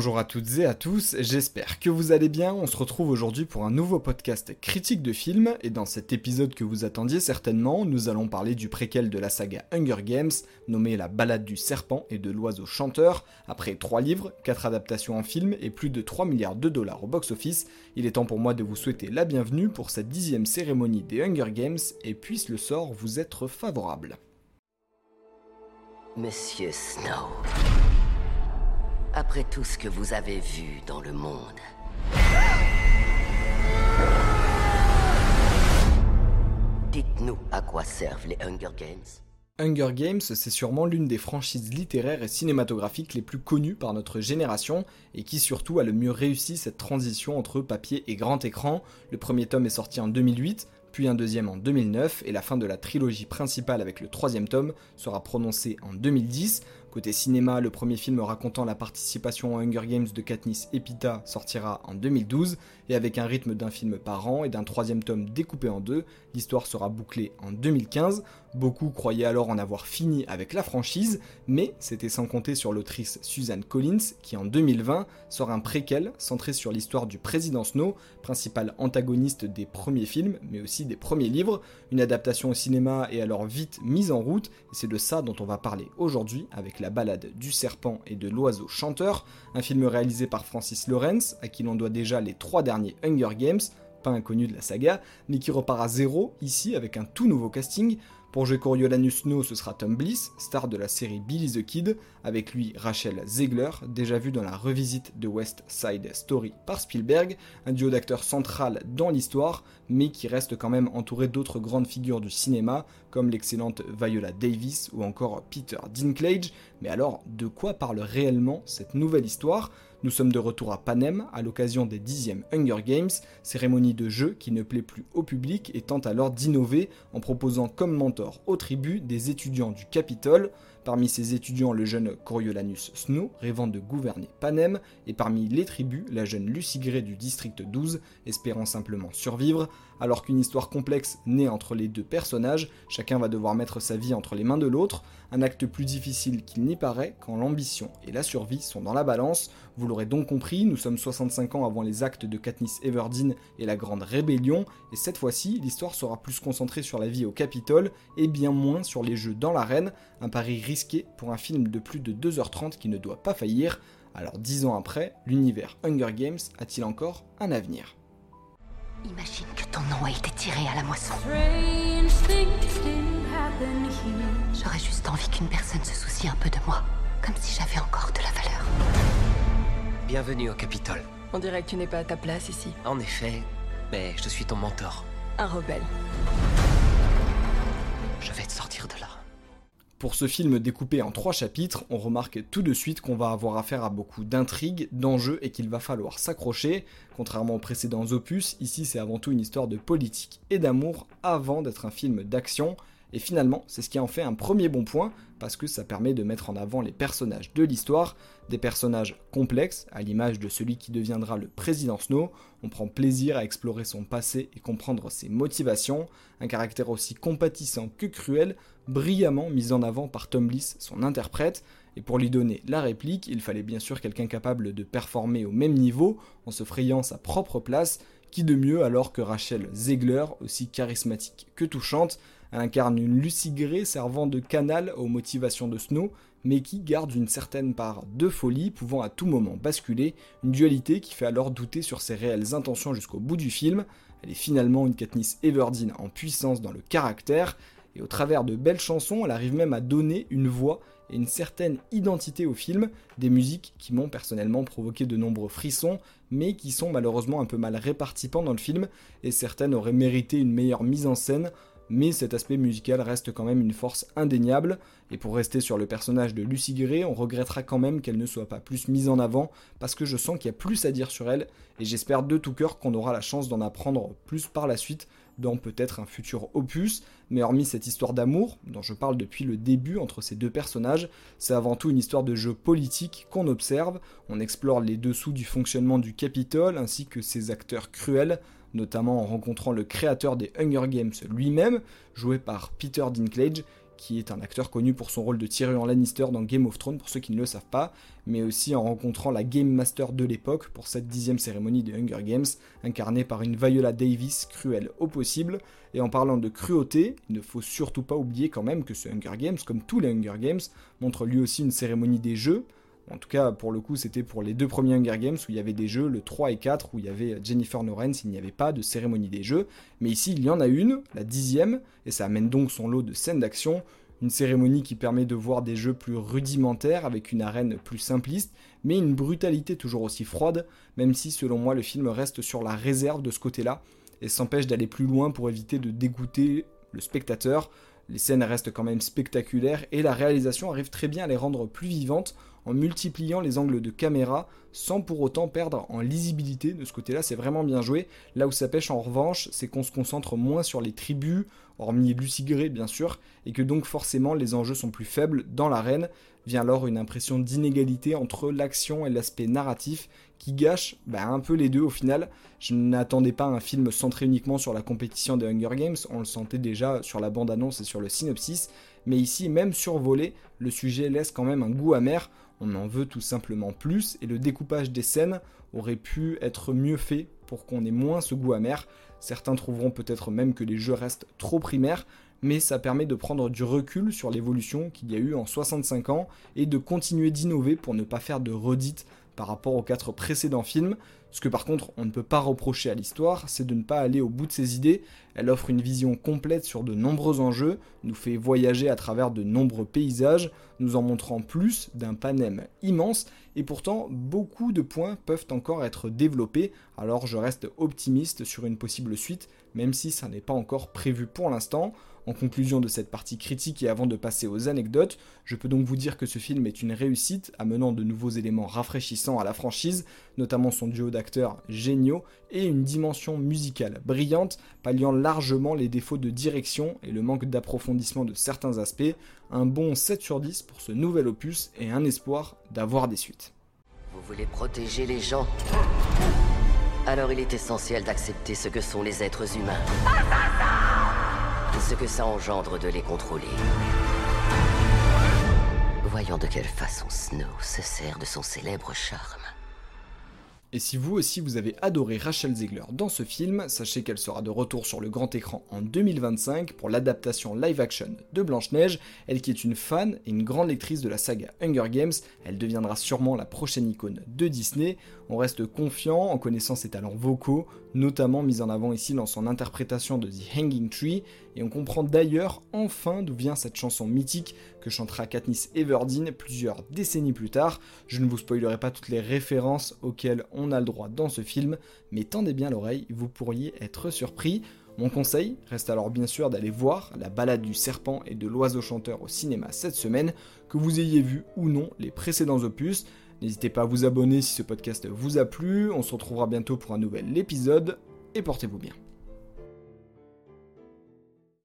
Bonjour à toutes et à tous, j'espère que vous allez bien. On se retrouve aujourd'hui pour un nouveau podcast critique de films et dans cet épisode que vous attendiez certainement, nous allons parler du préquel de la saga Hunger Games, nommé La balade du serpent et de l'oiseau chanteur. Après 3 livres, 4 adaptations en film et plus de 3 milliards de dollars au box-office, il est temps pour moi de vous souhaiter la bienvenue pour cette dixième cérémonie des Hunger Games et puisse le sort vous être favorable. Monsieur Snow. Après tout ce que vous avez vu dans le monde, dites-nous à quoi servent les Hunger Games Hunger Games, c'est sûrement l'une des franchises littéraires et cinématographiques les plus connues par notre génération et qui surtout a le mieux réussi cette transition entre papier et grand écran. Le premier tome est sorti en 2008, puis un deuxième en 2009 et la fin de la trilogie principale avec le troisième tome sera prononcée en 2010. Côté cinéma, le premier film racontant la participation aux Hunger Games de Katniss Epita sortira en 2012, et avec un rythme d'un film par an et d'un troisième tome découpé en deux, l'histoire sera bouclée en 2015. Beaucoup croyaient alors en avoir fini avec la franchise, mais c'était sans compter sur l'autrice Suzanne Collins, qui en 2020 sort un préquel centré sur l'histoire du président Snow, principal antagoniste des premiers films, mais aussi des premiers livres. Une adaptation au cinéma est alors vite mise en route, et c'est de ça dont on va parler aujourd'hui avec la balade du serpent et de l'oiseau chanteur, un film réalisé par Francis Lawrence, à qui l'on doit déjà les trois derniers Hunger Games, pas inconnu de la saga, mais qui repart à zéro ici avec un tout nouveau casting, pour jouer Coriolanus Snow, ce sera Tom Bliss, star de la série Billy the Kid, avec lui Rachel Zegler, déjà vu dans la revisite de West Side Story par Spielberg, un duo d'acteurs central dans l'histoire, mais qui reste quand même entouré d'autres grandes figures du cinéma, comme l'excellente Viola Davis ou encore Peter Dinklage. Mais alors, de quoi parle réellement cette nouvelle histoire? Nous sommes de retour à Panem à l'occasion des 10e Hunger Games, cérémonie de jeu qui ne plaît plus au public et tente alors d'innover en proposant comme mentor aux tribus des étudiants du Capitole. Parmi ces étudiants, le jeune Coriolanus Snow, rêvant de gouverner Panem, et parmi les tribus, la jeune Lucy Gray du district 12, espérant simplement survivre. Alors qu'une histoire complexe naît entre les deux personnages, chacun va devoir mettre sa vie entre les mains de l'autre, un acte plus difficile qu'il n'y paraît quand l'ambition et la survie sont dans la balance. Vous l'aurez donc compris, nous sommes 65 ans avant les actes de Katniss Everdeen et la Grande Rébellion, et cette fois-ci, l'histoire sera plus concentrée sur la vie au Capitole et bien moins sur les jeux dans l'arène, un pari risqué pour un film de plus de 2h30 qui ne doit pas faillir. Alors dix ans après, l'univers Hunger Games a-t-il encore un avenir? Imagine que ton nom a été tiré à la moisson. J'aurais juste envie qu'une personne se soucie un peu de moi, comme si j'avais encore de la valeur. Bienvenue au Capitole. On dirait que tu n'es pas à ta place ici. En effet, mais je suis ton mentor. Un rebelle. Je vais te sortir de là. Pour ce film découpé en trois chapitres, on remarque tout de suite qu'on va avoir affaire à beaucoup d'intrigues, d'enjeux et qu'il va falloir s'accrocher. Contrairement aux précédents opus, ici c'est avant tout une histoire de politique et d'amour avant d'être un film d'action. Et finalement, c'est ce qui en fait un premier bon point, parce que ça permet de mettre en avant les personnages de l'histoire, des personnages complexes, à l'image de celui qui deviendra le président Snow. On prend plaisir à explorer son passé et comprendre ses motivations, un caractère aussi compatissant que cruel, brillamment mis en avant par Tom Bliss, son interprète. Et pour lui donner la réplique, il fallait bien sûr quelqu'un capable de performer au même niveau, en se frayant sa propre place, qui de mieux alors que Rachel Zegler, aussi charismatique que touchante, elle incarne une Gray servant de canal aux motivations de Snow, mais qui garde une certaine part de folie, pouvant à tout moment basculer, une dualité qui fait alors douter sur ses réelles intentions jusqu'au bout du film. Elle est finalement une Katniss Everdeen en puissance dans le caractère, et au travers de belles chansons, elle arrive même à donner une voix une certaine identité au film, des musiques qui m'ont personnellement provoqué de nombreux frissons, mais qui sont malheureusement un peu mal réparties pendant le film, et certaines auraient mérité une meilleure mise en scène, mais cet aspect musical reste quand même une force indéniable, et pour rester sur le personnage de Lucy Gray, on regrettera quand même qu'elle ne soit pas plus mise en avant, parce que je sens qu'il y a plus à dire sur elle, et j'espère de tout cœur qu'on aura la chance d'en apprendre plus par la suite, dans peut-être un futur opus, mais hormis cette histoire d'amour, dont je parle depuis le début entre ces deux personnages, c'est avant tout une histoire de jeu politique qu'on observe, on explore les dessous du fonctionnement du Capitole, ainsi que ses acteurs cruels, notamment en rencontrant le créateur des Hunger Games lui-même, joué par Peter Dinklage, qui est un acteur connu pour son rôle de Tyrion Lannister dans Game of Thrones, pour ceux qui ne le savent pas, mais aussi en rencontrant la Game Master de l'époque pour cette dixième cérémonie des Hunger Games, incarnée par une Viola Davis cruelle au possible. Et en parlant de cruauté, il ne faut surtout pas oublier quand même que ce Hunger Games, comme tous les Hunger Games, montre lui aussi une cérémonie des jeux, en tout cas, pour le coup, c'était pour les deux premiers Hunger Games où il y avait des jeux, le 3 et 4, où il y avait Jennifer Lawrence, il n'y avait pas de cérémonie des jeux. Mais ici, il y en a une, la dixième, et ça amène donc son lot de scènes d'action. Une cérémonie qui permet de voir des jeux plus rudimentaires, avec une arène plus simpliste, mais une brutalité toujours aussi froide, même si selon moi le film reste sur la réserve de ce côté-là, et s'empêche d'aller plus loin pour éviter de dégoûter le spectateur. Les scènes restent quand même spectaculaires et la réalisation arrive très bien à les rendre plus vivantes en multipliant les angles de caméra sans pour autant perdre en lisibilité. De ce côté-là, c'est vraiment bien joué. Là où ça pêche en revanche, c'est qu'on se concentre moins sur les tribus, hormis Lucy bien sûr, et que donc forcément les enjeux sont plus faibles dans l'arène. Vient alors une impression d'inégalité entre l'action et l'aspect narratif qui gâche bah, un peu les deux au final. Je n'attendais pas un film centré uniquement sur la compétition des Hunger Games, on le sentait déjà sur la bande-annonce et sur le synopsis, mais ici, même survolé, le sujet laisse quand même un goût amer on en veut tout simplement plus et le découpage des scènes aurait pu être mieux fait pour qu'on ait moins ce goût amer. Certains trouveront peut-être même que les jeux restent trop primaires, mais ça permet de prendre du recul sur l'évolution qu'il y a eu en 65 ans et de continuer d'innover pour ne pas faire de redites par rapport aux quatre précédents films. Ce que par contre on ne peut pas reprocher à l'histoire, c'est de ne pas aller au bout de ses idées. Elle offre une vision complète sur de nombreux enjeux, nous fait voyager à travers de nombreux paysages, nous en montrant plus d'un panem immense, et pourtant beaucoup de points peuvent encore être développés, alors je reste optimiste sur une possible suite, même si ça n'est pas encore prévu pour l'instant. En conclusion de cette partie critique et avant de passer aux anecdotes, je peux donc vous dire que ce film est une réussite, amenant de nouveaux éléments rafraîchissants à la franchise, notamment son duo d'acteurs géniaux et une dimension musicale brillante, palliant largement les défauts de direction et le manque d'approfondissement de certains aspects. Un bon 7 sur 10 pour ce nouvel opus et un espoir d'avoir des suites. Vous voulez protéger les gens? Alors il est essentiel d'accepter ce que sont les êtres humains ce que ça engendre de les contrôler. Voyons de quelle façon Snow se sert de son célèbre charme. Et si vous aussi vous avez adoré Rachel Zegler dans ce film, sachez qu'elle sera de retour sur le grand écran en 2025 pour l'adaptation live-action de Blanche-Neige. Elle qui est une fan et une grande lectrice de la saga Hunger Games, elle deviendra sûrement la prochaine icône de Disney. On reste confiant en connaissant ses talents vocaux, notamment mis en avant ici dans son interprétation de The Hanging Tree, et on comprend d'ailleurs enfin d'où vient cette chanson mythique que chantera Katniss Everdeen plusieurs décennies plus tard. Je ne vous spoilerai pas toutes les références auxquelles on a le droit dans ce film, mais tendez bien l'oreille, vous pourriez être surpris. Mon conseil reste alors bien sûr d'aller voir la balade du serpent et de l'oiseau chanteur au cinéma cette semaine, que vous ayez vu ou non les précédents opus. N'hésitez pas à vous abonner si ce podcast vous a plu, on se retrouvera bientôt pour un nouvel épisode, et portez-vous bien.